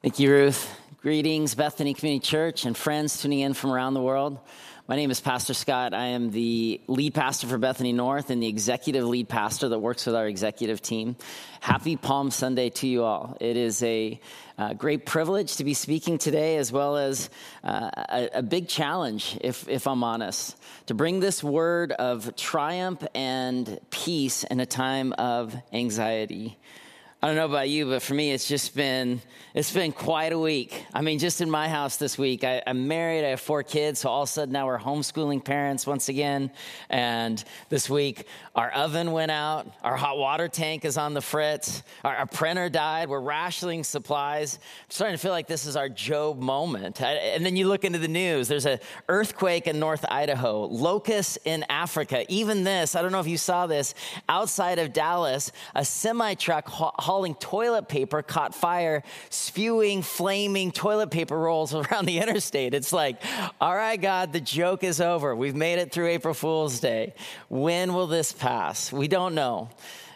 Thank you, Ruth. Greetings, Bethany Community Church and friends tuning in from around the world. My name is Pastor Scott. I am the lead pastor for Bethany North and the executive lead pastor that works with our executive team. Happy Palm Sunday to you all. It is a uh, great privilege to be speaking today, as well as uh, a, a big challenge, if, if I'm honest, to bring this word of triumph and peace in a time of anxiety. I don't know about you, but for me, it's just been it's been quite a week. I mean, just in my house this week, I, am married, I have four kids, so all of a sudden now we're homeschooling parents once again. And this week, our oven went out, our hot water tank is on the fritz, our, our printer died, we're rationing supplies. I'm starting to feel like this is our Job moment. And then you look into the news, there's an earthquake in North Idaho, locusts in Africa. Even this, I don't know if you saw this, outside of Dallas, a semi truck hauling toilet paper caught fire spewing, flaming toilet paper rolls around the interstate. It's like, all right, God, the joke is over. We've made it through April Fool's Day. When will this pass? We don't know.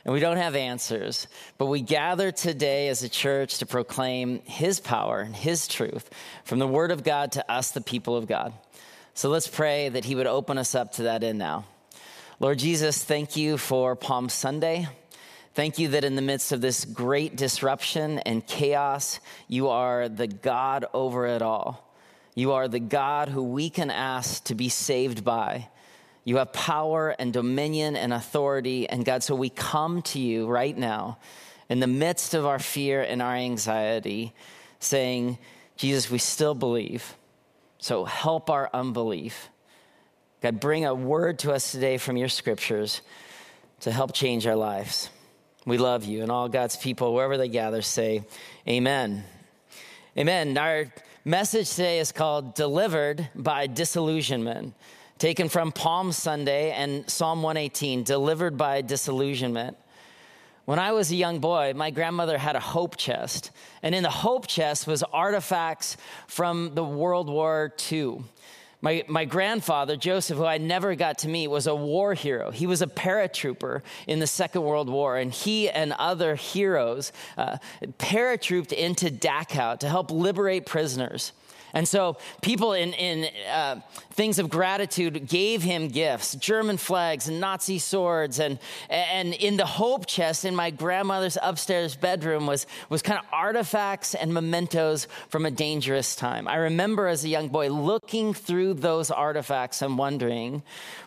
And we don't have answers, but we gather today as a church to proclaim His power and His truth from the Word of God to us, the people of God. So let's pray that He would open us up to that end now. Lord Jesus, thank you for Palm Sunday. Thank you that in the midst of this great disruption and chaos, you are the God over it all. You are the God who we can ask to be saved by. You have power and dominion and authority. And God, so we come to you right now in the midst of our fear and our anxiety, saying, Jesus, we still believe. So help our unbelief. God, bring a word to us today from your scriptures to help change our lives. We love you. And all God's people, wherever they gather, say, Amen. Amen. Our message today is called Delivered by Disillusionment, taken from Palm Sunday and Psalm 118, Delivered by Disillusionment. When I was a young boy, my grandmother had a hope chest, and in the hope chest was artifacts from the World War II. My, my grandfather, Joseph, who I never got to meet, was a war hero. He was a paratrooper in the Second World War, and he and other heroes uh, paratrooped into Dachau to help liberate prisoners. And so people in, in uh, things of gratitude gave him gifts German flags and Nazi swords. And, and in the hope chest in my grandmother's upstairs bedroom was, was kind of artifacts and mementos from a dangerous time. I remember as a young boy looking through those artifacts and wondering,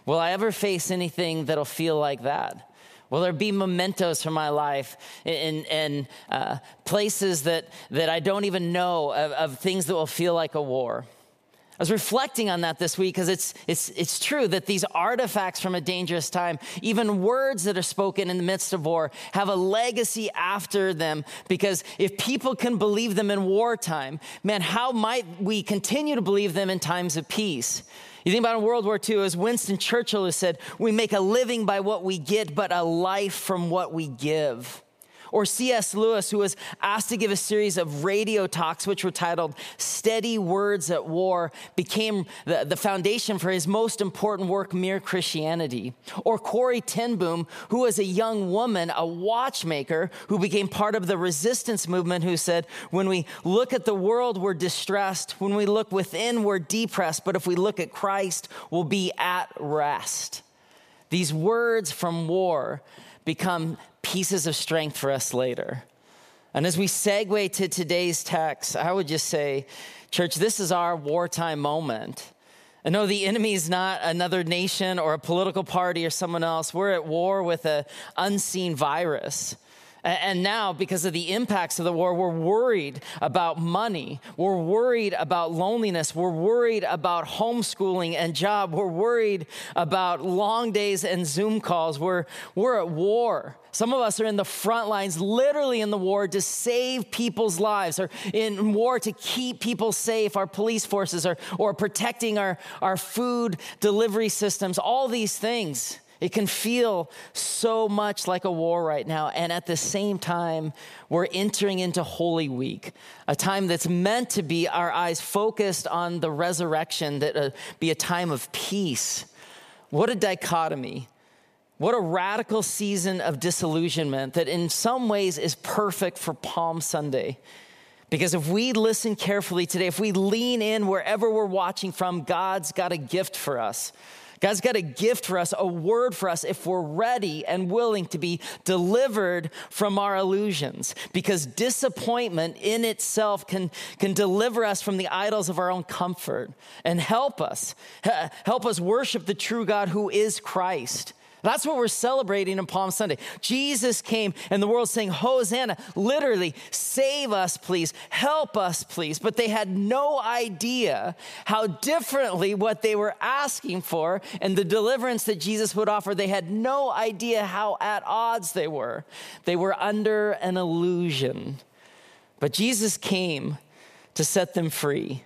will I ever face anything that'll feel like that? Will there be mementos from my life in, in uh, places that, that I don't even know of, of things that will feel like a war? I was reflecting on that this week because it's, it's, it's true that these artifacts from a dangerous time, even words that are spoken in the midst of war, have a legacy after them. Because if people can believe them in wartime, man, how might we continue to believe them in times of peace? You think about in World War II, as Winston Churchill has said, we make a living by what we get, but a life from what we give. Or C.S. Lewis, who was asked to give a series of radio talks, which were titled Steady Words at War, became the, the foundation for his most important work, Mere Christianity. Or Corrie ten Boom, who was a young woman, a watchmaker, who became part of the resistance movement, who said, When we look at the world, we're distressed. When we look within, we're depressed. But if we look at Christ, we'll be at rest. These words from war become pieces of strength for us later. And as we segue to today's text, I would just say, church, this is our wartime moment. And no, the enemy is not another nation or a political party or someone else. We're at war with an unseen virus. And now, because of the impacts of the war, we're worried about money. We're worried about loneliness. We're worried about homeschooling and job. We're worried about long days and Zoom calls. We're, we're at war. Some of us are in the front lines, literally in the war to save people's lives, or in war to keep people safe, our police forces, or, or protecting our, our food delivery systems, all these things. It can feel so much like a war right now. And at the same time, we're entering into Holy Week, a time that's meant to be our eyes focused on the resurrection, that uh, be a time of peace. What a dichotomy. What a radical season of disillusionment that in some ways is perfect for Palm Sunday. Because if we listen carefully today, if we lean in wherever we're watching from, God's got a gift for us. God's got a gift for us, a word for us if we're ready and willing to be delivered from our illusions. Because disappointment in itself can, can deliver us from the idols of our own comfort and help us, help us worship the true God who is Christ. That's what we're celebrating on Palm Sunday. Jesus came and the world saying, Hosanna, literally, save us, please, help us, please. But they had no idea how differently what they were asking for and the deliverance that Jesus would offer, they had no idea how at odds they were. They were under an illusion. But Jesus came to set them free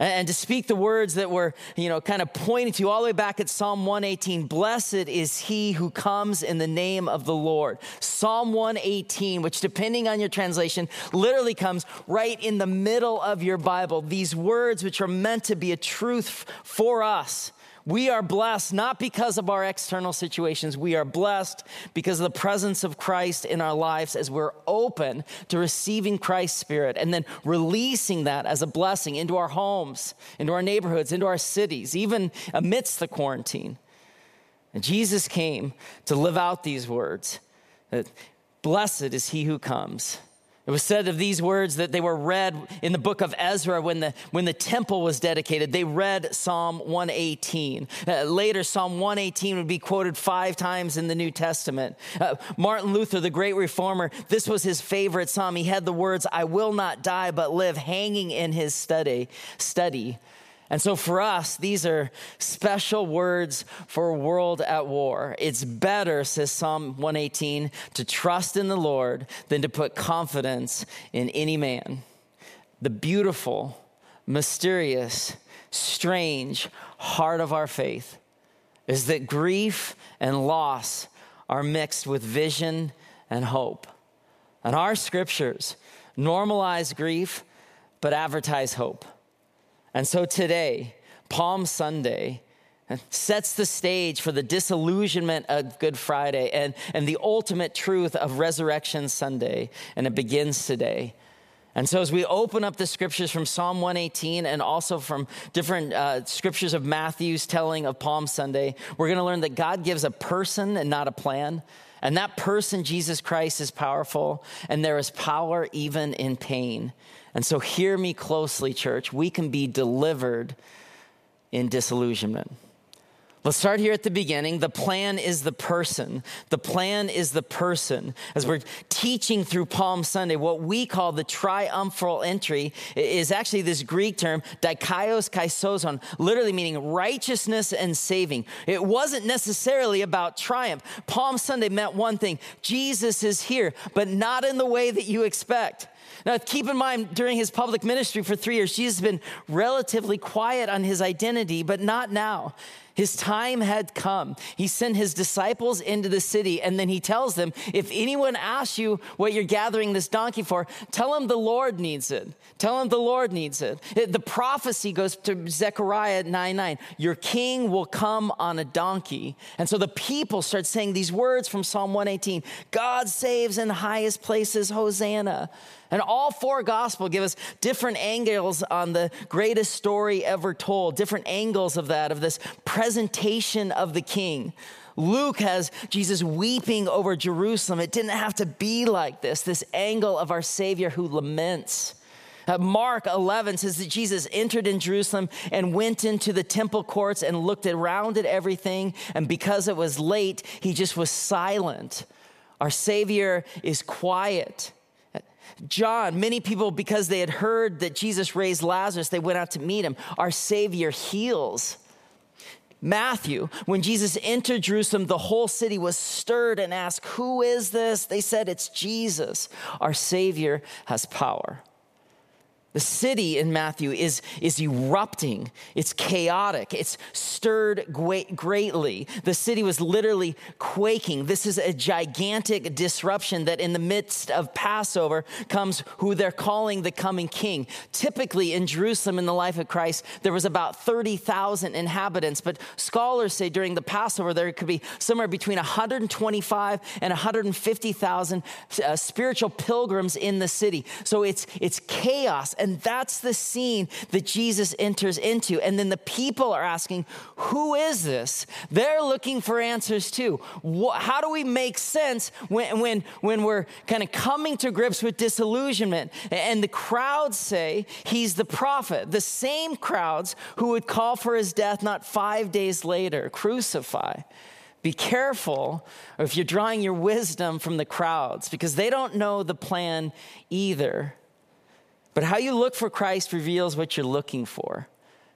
and to speak the words that were, you know, kind of pointing to all the way back at Psalm 118 Blessed is he who comes in the name of the Lord. Psalm 118, which, depending on your translation, literally comes right in the middle of your Bible. These words, which are meant to be a truth for us we are blessed not because of our external situations. We are blessed because of the presence of Christ in our lives as we're open to receiving Christ's Spirit and then releasing that as a blessing into our homes, into our neighborhoods, into our cities, even amidst the quarantine. And Jesus came to live out these words that blessed is he who comes it was said of these words that they were read in the book of Ezra when the, when the temple was dedicated. They read Psalm 118. Uh, later, Psalm 118 would be quoted five times in the New Testament. Uh, Martin Luther, the great reformer, this was his favorite psalm. He had the words, I will not die but live, hanging in his study. study. And so for us, these are special words for a world at war. It's better, says Psalm 118, to trust in the Lord than to put confidence in any man. The beautiful, mysterious, strange heart of our faith is that grief and loss are mixed with vision and hope. And our scriptures normalize grief but advertise hope. And so today, Palm Sunday, sets the stage for the disillusionment of Good Friday and, and the ultimate truth of Resurrection Sunday. And it begins today. And so, as we open up the scriptures from Psalm 118 and also from different uh, scriptures of Matthew's telling of Palm Sunday, we're going to learn that God gives a person and not a plan. And that person, Jesus Christ, is powerful, and there is power even in pain. And so, hear me closely, church. We can be delivered in disillusionment. Let's start here at the beginning. The plan is the person. The plan is the person. As we're teaching through Palm Sunday, what we call the triumphal entry is actually this Greek term, dikaios kaisozon, literally meaning righteousness and saving. It wasn't necessarily about triumph. Palm Sunday meant one thing Jesus is here, but not in the way that you expect. Now, keep in mind, during his public ministry for three years, Jesus has been relatively quiet on his identity, but not now. His time had come. He sent his disciples into the city, and then he tells them if anyone asks you what you're gathering this donkey for, tell him the Lord needs it. Tell him the Lord needs it. The prophecy goes to Zechariah 9 9. Your king will come on a donkey. And so the people start saying these words from Psalm 118 God saves in highest places, Hosanna. And all four gospel give us different angles on the greatest story ever told, different angles of that, of this presentation of the king. Luke has Jesus weeping over Jerusalem. It didn't have to be like this, this angle of our Savior who laments. Uh, Mark 11 says that Jesus entered in Jerusalem and went into the temple courts and looked around at everything. And because it was late, he just was silent. Our Savior is quiet. John, many people, because they had heard that Jesus raised Lazarus, they went out to meet him. Our Savior heals. Matthew, when Jesus entered Jerusalem, the whole city was stirred and asked, Who is this? They said, It's Jesus. Our Savior has power. The city in Matthew is, is erupting. It's chaotic. It's stirred greatly. The city was literally quaking. This is a gigantic disruption that, in the midst of Passover, comes who they're calling the coming king. Typically, in Jerusalem, in the life of Christ, there was about 30,000 inhabitants, but scholars say during the Passover, there could be somewhere between 125 and 150,000 uh, spiritual pilgrims in the city. So it's, it's chaos and that's the scene that Jesus enters into. And then the people are asking, Who is this? They're looking for answers too. How do we make sense when, when, when we're kind of coming to grips with disillusionment? And the crowds say he's the prophet, the same crowds who would call for his death not five days later, crucify. Be careful if you're drawing your wisdom from the crowds because they don't know the plan either. But how you look for Christ reveals what you're looking for.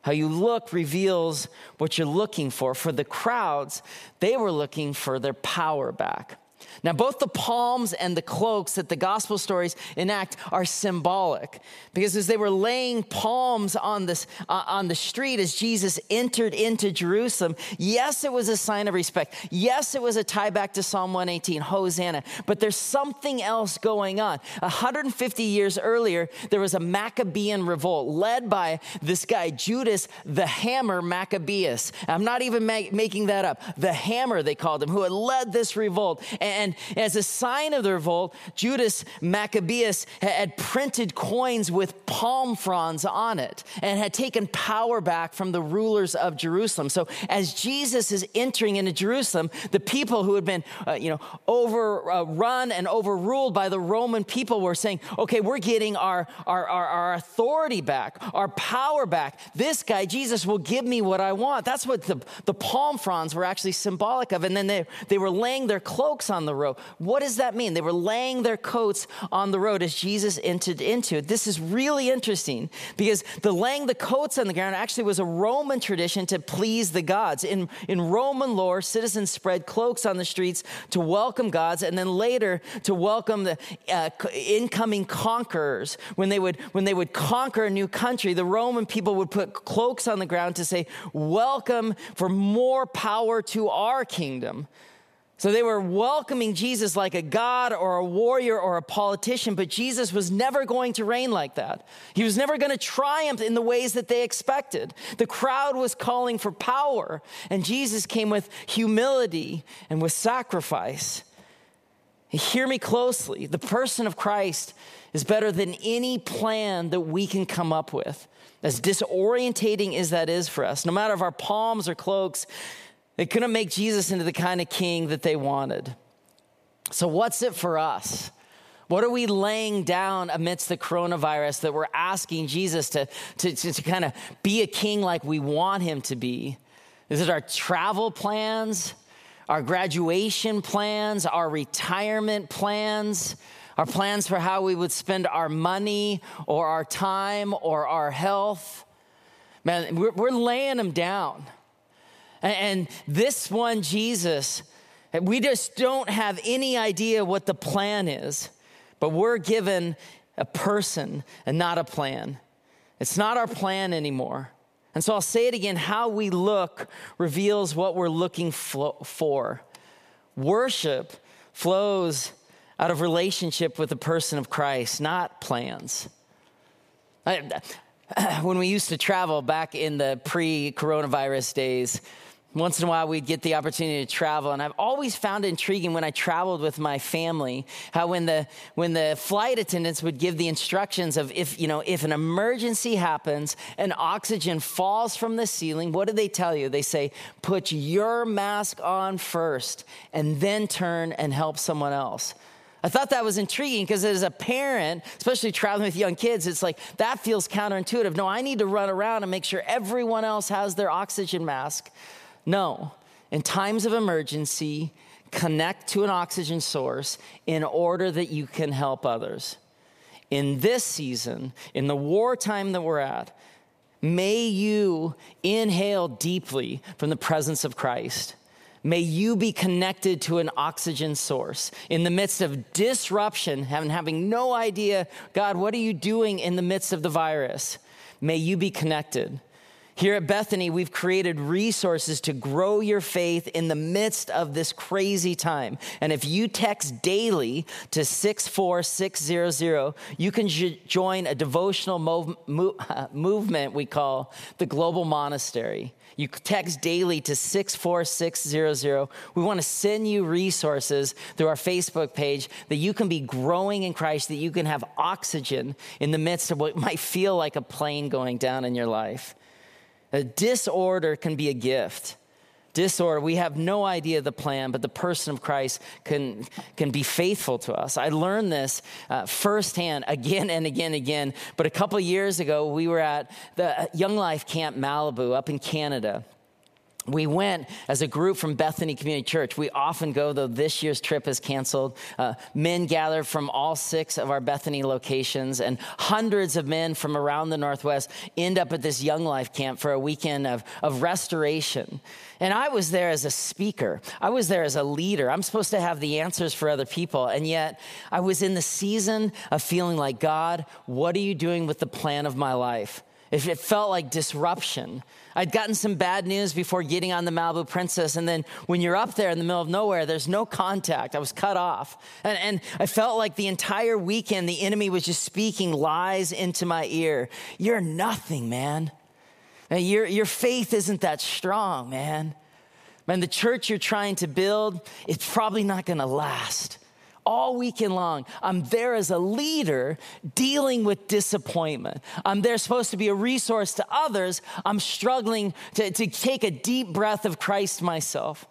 How you look reveals what you're looking for. For the crowds, they were looking for their power back. Now, both the palms and the cloaks that the gospel stories enact are symbolic because as they were laying palms on, this, uh, on the street as Jesus entered into Jerusalem, yes, it was a sign of respect. Yes, it was a tie back to Psalm 118, Hosanna. But there's something else going on. 150 years earlier, there was a Maccabean revolt led by this guy, Judas the Hammer Maccabeus. I'm not even ma- making that up. The Hammer, they called him, who had led this revolt. And and as a sign of the revolt, Judas Maccabeus had printed coins with palm fronds on it and had taken power back from the rulers of Jerusalem. So as Jesus is entering into Jerusalem, the people who had been, uh, you know, overrun uh, and overruled by the Roman people were saying, okay, we're getting our, our, our, our authority back, our power back. This guy, Jesus, will give me what I want. That's what the, the palm fronds were actually symbolic of. And then they, they were laying their cloaks on the the road. What does that mean? They were laying their coats on the road as Jesus entered into it. This is really interesting because the laying the coats on the ground actually was a Roman tradition to please the gods. In, in Roman lore, citizens spread cloaks on the streets to welcome gods and then later to welcome the uh, incoming conquerors. When they, would, when they would conquer a new country, the Roman people would put cloaks on the ground to say, Welcome for more power to our kingdom. So they were welcoming Jesus like a god or a warrior or a politician, but Jesus was never going to reign like that. He was never going to triumph in the ways that they expected. The crowd was calling for power, and Jesus came with humility and with sacrifice. hear me closely the person of Christ is better than any plan that we can come up with. As disorientating as that is for us, no matter if our palms or cloaks, they couldn't make Jesus into the kind of king that they wanted. So, what's it for us? What are we laying down amidst the coronavirus that we're asking Jesus to, to, to, to kind of be a king like we want him to be? Is it our travel plans, our graduation plans, our retirement plans, our plans for how we would spend our money or our time or our health? Man, we're, we're laying them down. And this one, Jesus, we just don't have any idea what the plan is, but we're given a person and not a plan. It's not our plan anymore. And so I'll say it again how we look reveals what we're looking for. Worship flows out of relationship with the person of Christ, not plans. when we used to travel back in the pre coronavirus days, once in a while, we'd get the opportunity to travel, and I've always found it intriguing when I traveled with my family how when the when the flight attendants would give the instructions of if you know if an emergency happens and oxygen falls from the ceiling, what do they tell you? They say put your mask on first, and then turn and help someone else. I thought that was intriguing because as a parent, especially traveling with young kids, it's like that feels counterintuitive. No, I need to run around and make sure everyone else has their oxygen mask. No, in times of emergency, connect to an oxygen source in order that you can help others. In this season, in the wartime that we're at, may you inhale deeply from the presence of Christ. May you be connected to an oxygen source in the midst of disruption, having, having no idea, God, what are you doing in the midst of the virus? May you be connected. Here at Bethany, we've created resources to grow your faith in the midst of this crazy time. And if you text daily to 64600, you can j- join a devotional mov- mo- movement we call the Global Monastery. You text daily to 64600. We want to send you resources through our Facebook page that you can be growing in Christ, that you can have oxygen in the midst of what might feel like a plane going down in your life. Disorder can be a gift. Disorder, we have no idea the plan, but the person of Christ can, can be faithful to us. I learned this uh, firsthand again and again and again. But a couple years ago, we were at the Young Life Camp Malibu up in Canada we went as a group from Bethany Community Church. We often go, though this year's trip is canceled. Uh, men gathered from all six of our Bethany locations, and hundreds of men from around the Northwest end up at this Young Life camp for a weekend of, of restoration. And I was there as a speaker, I was there as a leader. I'm supposed to have the answers for other people. And yet, I was in the season of feeling like, God, what are you doing with the plan of my life? If it felt like disruption. I'd gotten some bad news before getting on the Malibu Princess. And then when you're up there in the middle of nowhere, there's no contact. I was cut off. And, and I felt like the entire weekend, the enemy was just speaking lies into my ear. You're nothing, man. Your, your faith isn't that strong, man. Man, the church you're trying to build, it's probably not going to last all weekend long. I'm there as a leader dealing with disappointment. I'm there supposed to be a resource to others. I'm struggling to, to take a deep breath of Christ myself.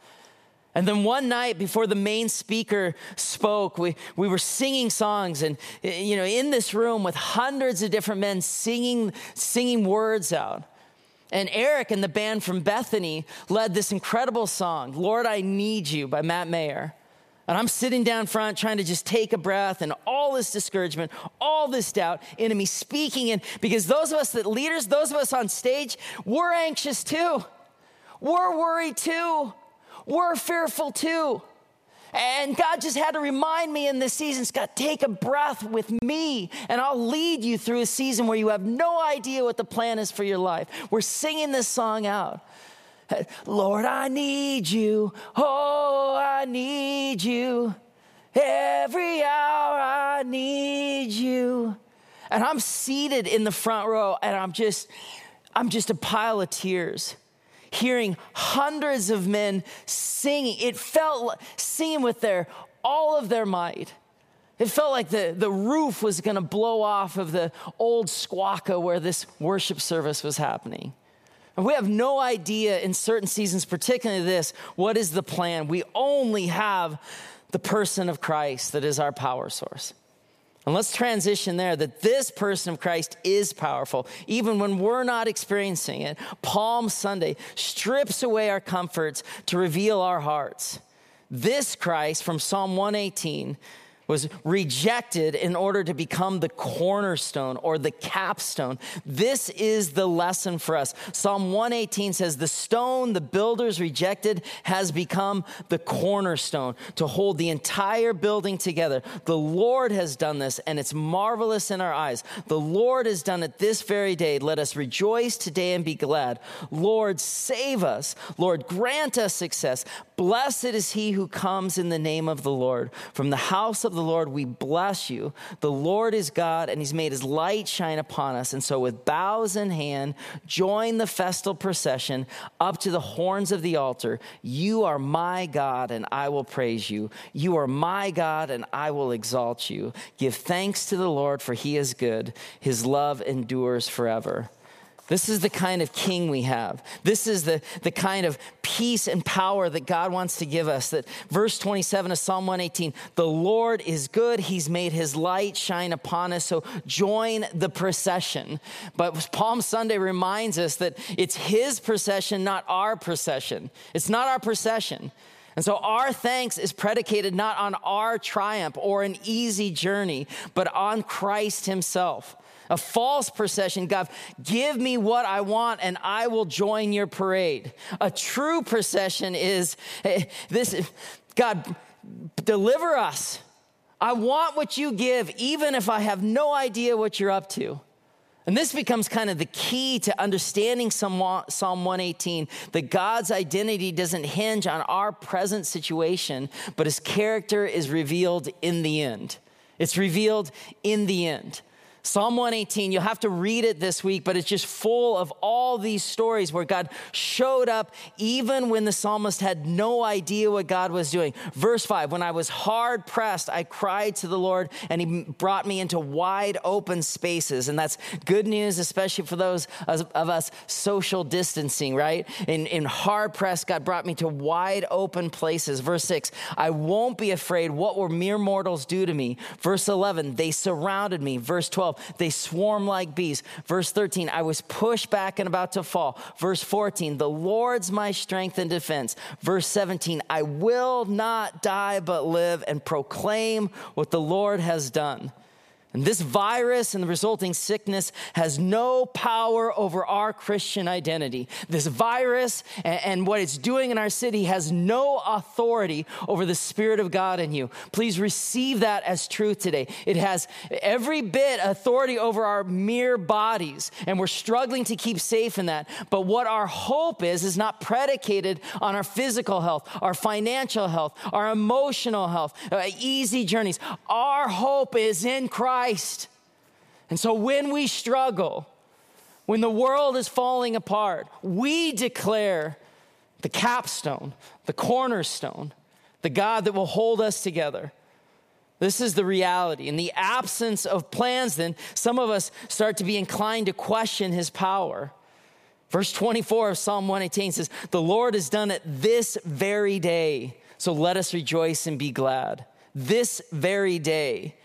And then one night before the main speaker spoke, we, we were singing songs and, you know, in this room with hundreds of different men singing, singing words out. And Eric and the band from Bethany led this incredible song, Lord, I Need You by Matt Maher. And I'm sitting down front trying to just take a breath and all this discouragement, all this doubt into me speaking in because those of us that leaders, those of us on stage, we're anxious too. We're worried too. We're fearful too. And God just had to remind me in this season, Scott, take a breath with me, and I'll lead you through a season where you have no idea what the plan is for your life. We're singing this song out. Lord, I need you. Oh, I need you. Every hour I need you. And I'm seated in the front row and I'm just, I'm just a pile of tears. Hearing hundreds of men singing. It felt like singing with their all of their might. It felt like the, the roof was going to blow off of the old squawka where this worship service was happening. And we have no idea in certain seasons, particularly this, what is the plan? We only have the person of Christ that is our power source. And let's transition there that this person of Christ is powerful, even when we're not experiencing it. Palm Sunday strips away our comforts to reveal our hearts. This Christ from Psalm 118 was rejected in order to become the cornerstone or the capstone. This is the lesson for us. Psalm 118 says, The stone the builders rejected has become the cornerstone to hold the entire building together. The Lord has done this, and it's marvelous in our eyes. The Lord has done it this very day. Let us rejoice today and be glad. Lord, save us. Lord, grant us success. Blessed is he who comes in the name of the Lord. From the house of the Lord, we bless you. The Lord is God, and he's made his light shine upon us. And so, with bows in hand, join the festal procession up to the horns of the altar. You are my God, and I will praise you. You are my God, and I will exalt you. Give thanks to the Lord, for he is good. His love endures forever. This is the kind of king we have. This is the, the kind of peace and power that God wants to give us. That verse 27 of Psalm 118 the Lord is good. He's made his light shine upon us. So join the procession. But Palm Sunday reminds us that it's his procession, not our procession. It's not our procession. And so our thanks is predicated not on our triumph or an easy journey, but on Christ himself. A false procession, God, give me what I want and I will join your parade. A true procession is eh, this God, deliver us. I want what you give, even if I have no idea what you're up to. And this becomes kind of the key to understanding Psalm 118 that God's identity doesn't hinge on our present situation, but his character is revealed in the end. It's revealed in the end. Psalm 118, you'll have to read it this week, but it's just full of all these stories where God showed up even when the psalmist had no idea what God was doing. Verse 5 When I was hard pressed, I cried to the Lord, and He brought me into wide open spaces. And that's good news, especially for those of us social distancing, right? In, in hard pressed, God brought me to wide open places. Verse 6 I won't be afraid. What will mere mortals do to me? Verse 11 They surrounded me. Verse 12 12, they swarm like bees. Verse 13, I was pushed back and about to fall. Verse 14, the Lord's my strength and defense. Verse 17, I will not die but live and proclaim what the Lord has done. And this virus and the resulting sickness has no power over our Christian identity. This virus and, what it's doing in our city has no authority over the Spirit of God in you. Please receive that as truth today. It has every bit authority over our mere bodies, and we're struggling to keep safe in that. But what our hope is, is not predicated on our physical health, our financial health, our emotional health, uh, easy journeys. Our hope is in Christ. Christ. And so when we struggle, when the world is falling apart, we declare the capstone, the cornerstone, the God that will hold us together. This is the reality. In the absence of plans, then, some of us start to be inclined to question his power. Verse 24 of Psalm 118 says, The Lord has done it this very day, so let us rejoice and be glad. This very day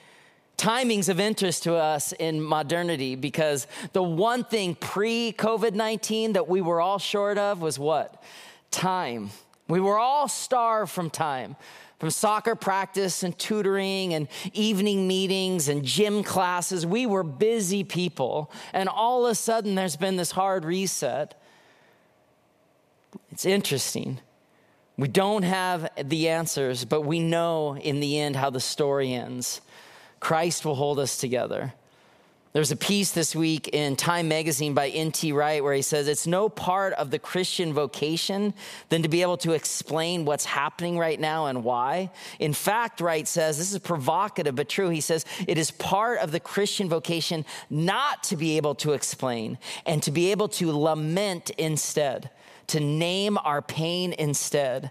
timing's of interest to us in modernity because the one thing pre COVID 19 that we were all short of was what? Time. We were all starved from time. From soccer practice and tutoring and evening meetings and gym classes, we were busy people. And all of a sudden, there's been this hard reset. It's interesting. We don't have the answers, but we know in the end how the story ends. Christ will hold us together. There's a piece this week in Time Magazine by N.T. Wright where he says it's no part of the Christian vocation than to be able to explain what's happening right now and why. In fact, Wright says, this is provocative but true. He says it is part of the Christian vocation not to be able to explain and to be able to lament instead, to name our pain instead.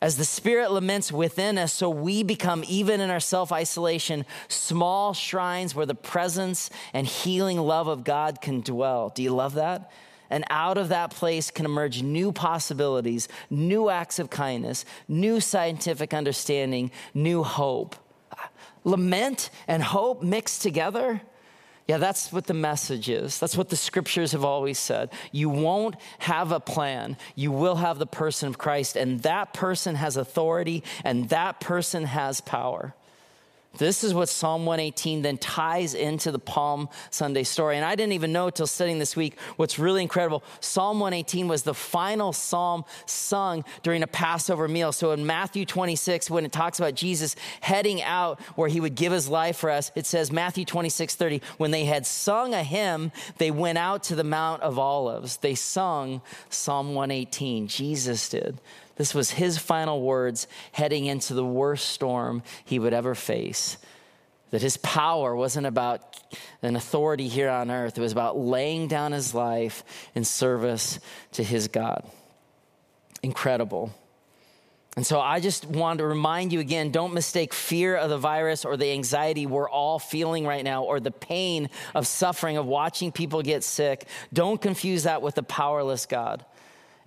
As the Spirit laments within us, so we become, even in our self isolation, small shrines where the presence and healing love of God can dwell. Do you love that? And out of that place can emerge new possibilities, new acts of kindness, new scientific understanding, new hope. Lament and hope mixed together yeah, that's what the message is. That's what the scriptures have always said. You won't have a plan, you will have the person of Christ, and that person has authority and that person has power. This is what Psalm 118 then ties into the Palm Sunday story. And I didn't even know until studying this week what's really incredible. Psalm 118 was the final psalm sung during a Passover meal. So in Matthew 26, when it talks about Jesus heading out where he would give his life for us, it says, Matthew 26, 30, when they had sung a hymn, they went out to the Mount of Olives. They sung Psalm 118. Jesus did. This was his final words heading into the worst storm he would ever face. That his power wasn't about an authority here on earth, it was about laying down his life in service to his God. Incredible. And so I just want to remind you again don't mistake fear of the virus or the anxiety we're all feeling right now or the pain of suffering of watching people get sick. Don't confuse that with the powerless God.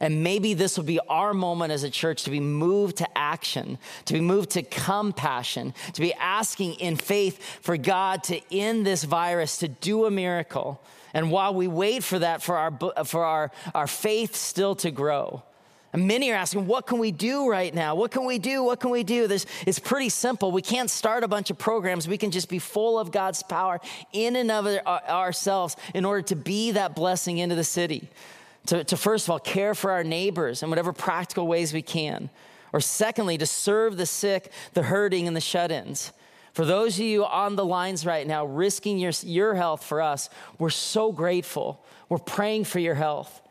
And maybe this will be our moment as a church to be moved to action, to be moved to compassion, to be asking in faith for God to end this virus, to do a miracle. And while we wait for that, for our, for our, our faith still to grow. And many are asking, what can we do right now? What can we do? What can we do? This, is pretty simple. We can't start a bunch of programs. We can just be full of God's power in and of ourselves in order to be that blessing into the city. To, to first of all, care for our neighbors in whatever practical ways we can. Or secondly, to serve the sick, the hurting, and the shut ins. For those of you on the lines right now, risking your, your health for us, we're so grateful. We're praying for your health.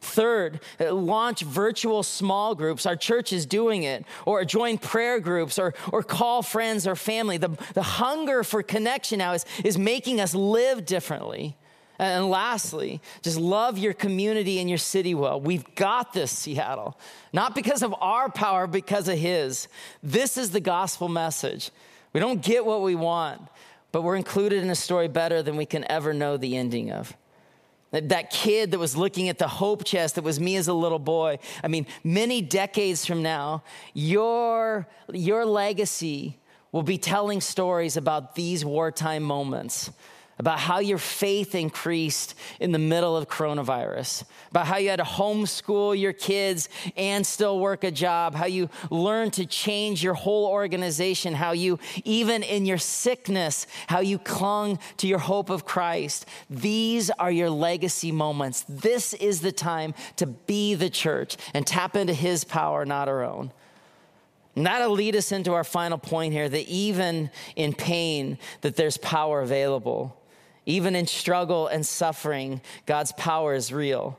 Third, uh, launch virtual small groups. Our church is doing it. Or join prayer groups or, or call friends or family. The, the hunger for connection now is, is making us live differently. Uh, and lastly, just love your community and your city well. We've got this, Seattle. Not because of our power, because of His. This is the gospel message. We don't get what we want, but we're included in a story better than we can ever know the ending of. That kid that was looking at the hope chest that was me as a little boy. I mean, many decades from now, your, your legacy will be telling stories about these wartime moments about how your faith increased in the middle of coronavirus, about how you had to homeschool your kids and still work a job, how you learned to change your whole organization, how you, even in your sickness, how you clung to your hope of Christ. These are your legacy moments. This is the time to be the church and tap into his power, not our own. And that'll lead us into our final point here that even in pain, that there's power available. Even in struggle and suffering, God's power is real.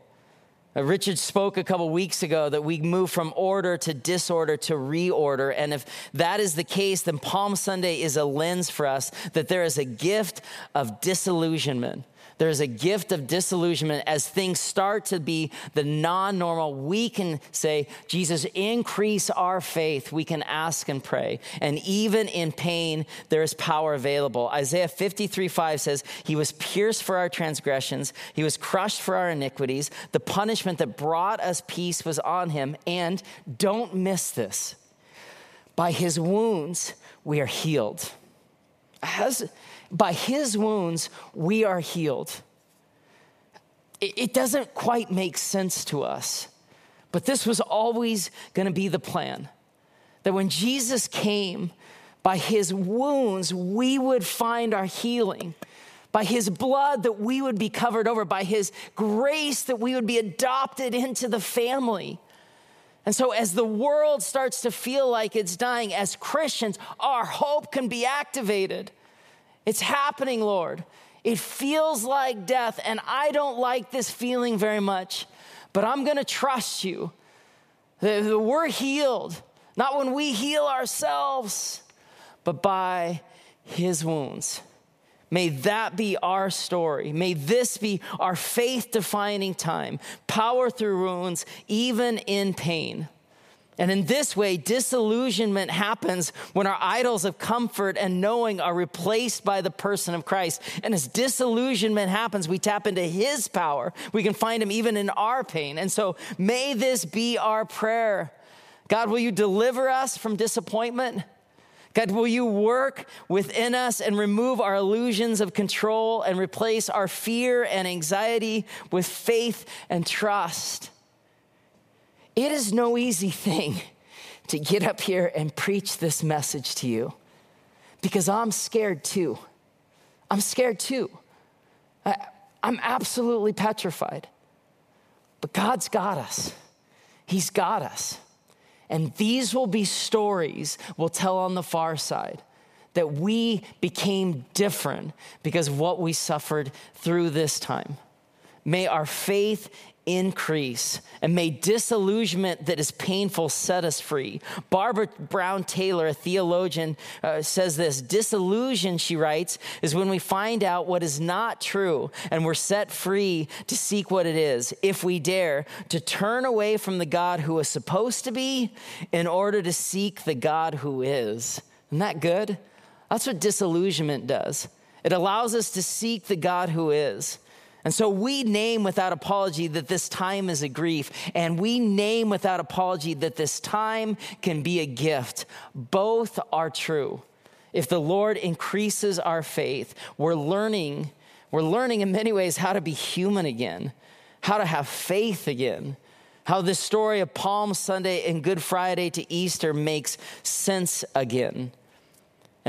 Uh, Richard spoke a couple weeks ago that we move from order to disorder to reorder. And if that is the case, then Palm Sunday is a lens for us that there is a gift of disillusionment there's a gift of disillusionment as things start to be the non normal. We can say, Jesus, increase our faith. We can ask and pray. And even in pain, there is power available. Isaiah 53 5 says, He was pierced for our transgressions, He was crushed for our iniquities. The punishment that brought us peace was on Him. And don't miss this by His wounds, we are healed. As, by his wounds, we are healed. It doesn't quite make sense to us, but this was always going to be the plan. That when Jesus came, by his wounds, we would find our healing. By his blood, that we would be covered over. By his grace, that we would be adopted into the family. And so, as the world starts to feel like it's dying, as Christians, our hope can be activated. It's happening, Lord. It feels like death, and I don't like this feeling very much, but I'm gonna trust you. We're healed, not when we heal ourselves, but by his wounds. May that be our story. May this be our faith defining time. Power through wounds, even in pain. And in this way, disillusionment happens when our idols of comfort and knowing are replaced by the person of Christ. And as disillusionment happens, we tap into his power. We can find him even in our pain. And so may this be our prayer. God, will you deliver us from disappointment? God, will you work within us and remove our illusions of control and replace our fear and anxiety with faith and trust? It is no easy thing to get up here and preach this message to you because I'm scared too. I'm scared too. I, am absolutely petrified. But God's got us, He's got us. And these will be stories we'll tell on the far side that we became different because of what we suffered through this time. May our faith increase and may disillusionment that is painful set us free. Barbara Brown Taylor, a theologian, uh, says this disillusion, she writes, is when we find out what is not true and we're set free to seek what it is, if we dare, to turn away from the God who is supposed to be in order to seek the God who is. Isn't that good? That's what disillusionment does. It allows us to seek the God who is. And so we name without apology that this time is a grief, and we name without apology that this time can be a gift. Both are true. If the Lord increases our faith, we're learning, we're learning in many ways how to be human again, how to have faith again. How this story of Palm Sunday and Good Friday to Easter makes sense again.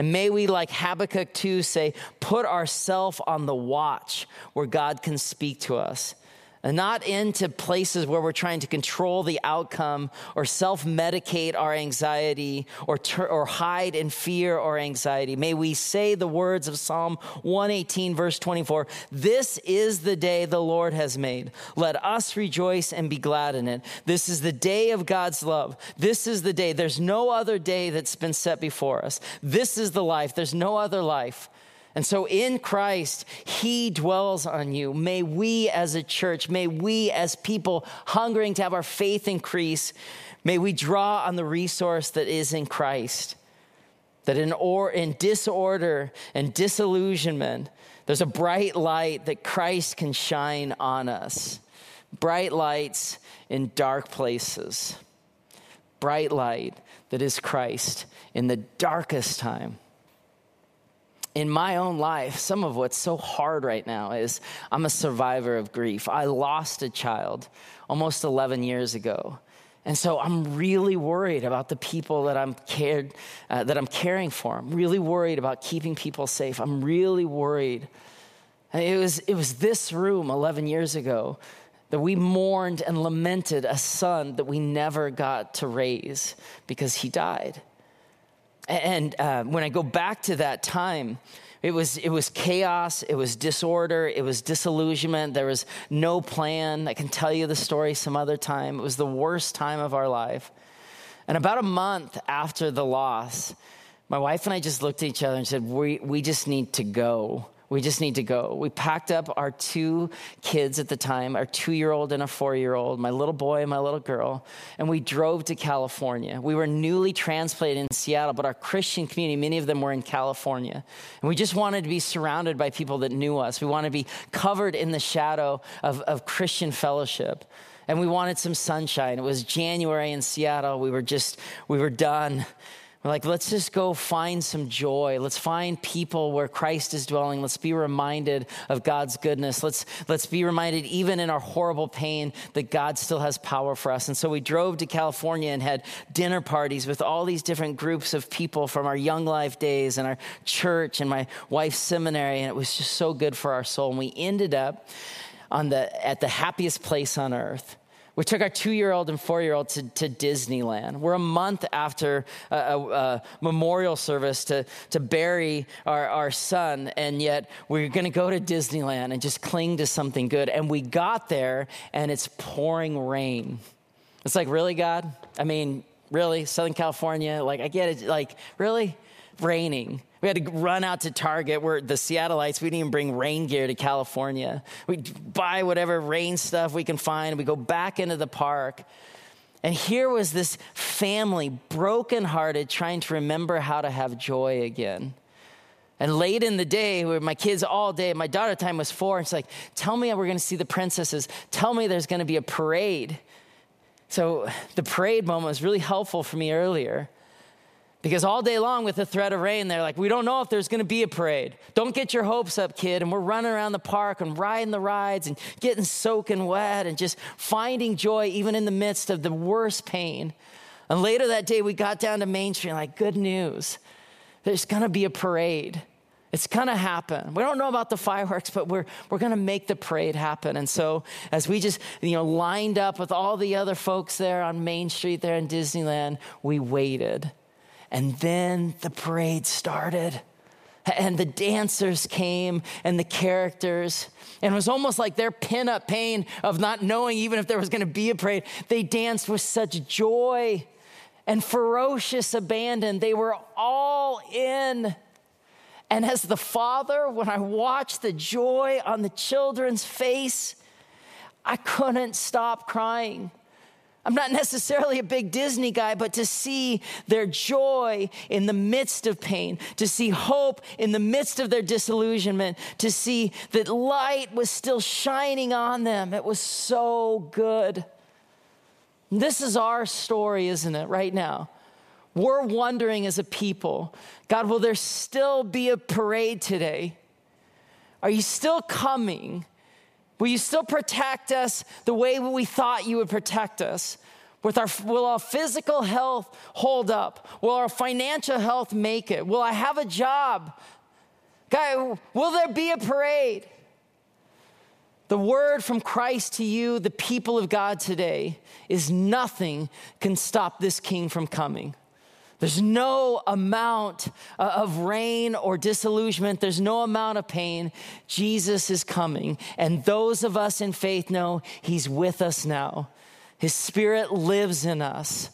And may we, like Habakkuk 2, say, put ourselves on the watch where God can speak to us and not into places where we're trying to control the outcome or self medicate our anxiety or, ter- or hide in fear or anxiety. May we say the words of Psalm 118, verse 24 This is the day the Lord has made. Let us rejoice and be glad in it. This is the day of God's love. This is the day. There's no other day that's been set before us. This is the life. There's no other life. And so in Christ, He dwells on you. May we as a church, may we as people hungering to have our faith increase, may we draw on the resource that is in Christ. That in, or, in disorder and disillusionment, there's a bright light that Christ can shine on us. Bright lights in dark places. Bright light that is Christ in the darkest time in my own life, some of what's so hard right now is I'm a survivor of grief. I lost a child almost 11 years ago. And so I'm really worried about the people that I'm cared uh, that I'm caring for. I'm really worried about keeping people safe. I'm really worried. It was it was this room 11 years ago that we mourned and lamented a son that we never got to raise because he died. And uh, when I go back to that time, it was, it was chaos, it was disorder, it was disillusionment, there was no plan. I can tell you the story some other time. It was the worst time of our life. And about a month after the loss, my wife and I just looked at each other and said, We, we just need to go. We just need to go. We packed up our two kids at the time, our two year old and a four year old, my little boy and my little girl, and we drove to California. We were newly transplanted in Seattle, but our Christian community, many of them were in California. And we just wanted to be surrounded by people that knew us. We wanted to be covered in the shadow of, of Christian fellowship and we wanted some sunshine. It was January in Seattle. We were just, we were done. We're like, let's just go find some joy. Let's find people where Christ is dwelling. Let's be reminded of God's goodness. Let's, let's be reminded, even in our horrible pain, that God still has power for us. And so we drove to California and had dinner parties with all these different groups of people from our young life days and our church and my wife's seminary. And it was just so good for our soul. And we ended up on the, at the happiest place on earth we took our two year old and four year old to, to, Disneyland. We're a month after a, a, a memorial service to, to bury our, our son, and yet we're going to go to Disneyland and just cling to something good. And we got there, and it's pouring rain. It's like, really, God? I mean, really? Southern California? Like, I get it. Like, really? Raining. We had to run out to Target where the Seattleites, we didn't even bring rain gear to California. We buy whatever rain stuff we can find. We go back into the park. And here was this family, brokenhearted, trying to remember how to have joy again. And late in the day, where my kids all day, my daughter time was four, and she's like, Tell me we're gonna see the princesses. Tell me there's gonna be a parade. So the parade moment was really helpful for me earlier. Because all day long with the threat of rain, they're like, we don't know if there's gonna be a parade. Don't get your hopes up, kid. And we're running around the park and riding the rides and getting soaking wet and just finding joy even in the midst of the worst pain. And later that day, we got down to Main Street, like, good news. There's gonna be a parade. It's gonna happen. We don't know about the fireworks, but we're, we're gonna make the parade happen. And so, as we just, you know, lined up with all the other folks there on Main Street there in Disneyland, we waited and then the parade started. And the dancers came and the characters. And it was almost like their pin up pain of not knowing even if there was going to be a parade. They danced with such joy and ferocious abandon. They were all in. And as the father, when I watched the joy on the children's face, I couldn't stop crying. I'm not necessarily a big Disney guy, but to see their joy in the midst of pain, to see hope in the midst of their disillusionment, to see that light was still shining on them, it was so good. This is our story, isn't it, right now? We're wondering as a people God, will there still be a parade today? Are you still coming? Will you still protect us the way we thought you would protect us? With our, will our physical health hold up? Will our financial health make it? Will I have a job? God, will there be a parade? The word from Christ to you, the people of God today, is nothing can stop this king from coming. There's no amount uh, of rain or disillusionment. There's no amount of pain. Jesus is coming. And those of us in faith know he's with us now. His spirit lives in us.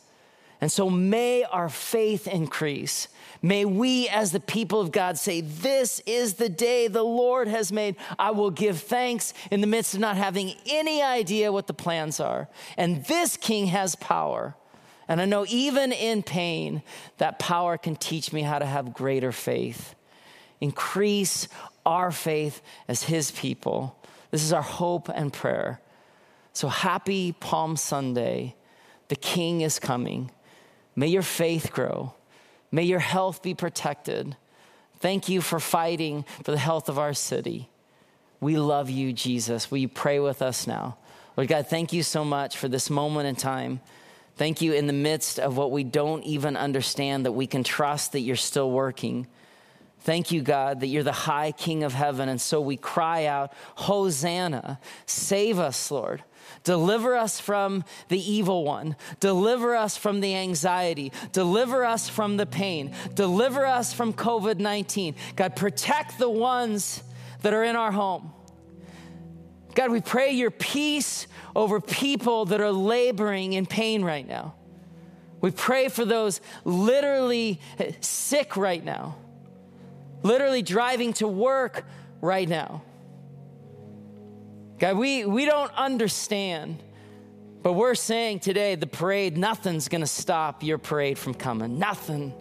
And so may our faith increase. May we, as the people of God, say, This is the day the Lord has made. I will give thanks in the midst of not having any idea what the plans are. And this king has power. And I know even in pain, that power can teach me how to have greater faith. Increase our faith as his people. This is our hope and prayer. So happy Palm Sunday. The king is coming. May your faith grow. May your health be protected. Thank you for fighting for the health of our city. We love you, Jesus. Will you pray with us now? Lord God, thank you so much for this moment in time. Thank you in the midst of what we don't even understand that we can trust that you're still working. Thank you, God, that you're the high King of heaven. And so we cry out, Hosanna, save us, Lord. Deliver us from the evil one. Deliver us from the anxiety. Deliver us from the pain. Deliver us from COVID 19. God, protect the ones that are in our home. God, we pray your peace over people that are laboring in pain right now. We pray for those literally sick right now, literally driving to work right now. God, we, we don't understand, but we're saying today the parade, nothing's gonna stop your parade from coming. Nothing.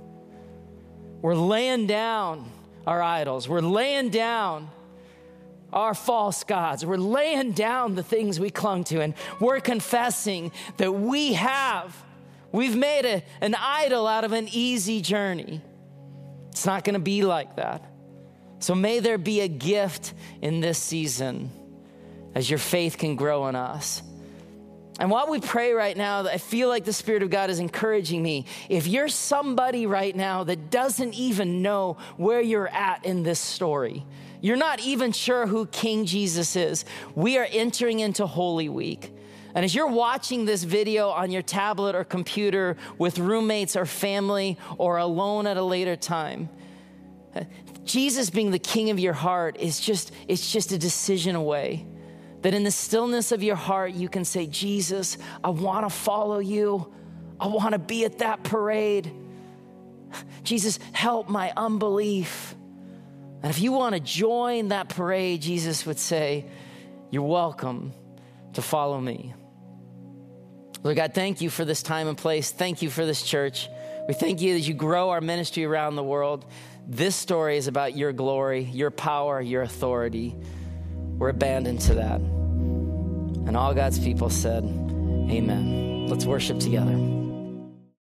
We're laying down our idols, we're laying down our false gods. We're laying down the things we clung to, and we're confessing that we have, we've made a, an idol out of an easy journey. It's not gonna be like that. So may there be a gift in this season as your faith can grow in us. And while we pray right now, I feel like the Spirit of God is encouraging me. If you're somebody right now that doesn't even know where you're at in this story, you're not even sure who King Jesus is. We are entering into Holy Week. And as you're watching this video on your tablet or computer with roommates or family or alone at a later time, uh, Jesus being the king of your heart is just it's just a decision away. That in the stillness of your heart you can say, "Jesus, I want to follow you. I want to be at that parade. Jesus, help my unbelief." And if you want to join that parade, Jesus would say, You're welcome to follow me. Lord God, thank you for this time and place. Thank you for this church. We thank you as you grow our ministry around the world. This story is about your glory, your power, your authority. We're abandoned to that. And all God's people said, Amen. Let's worship together.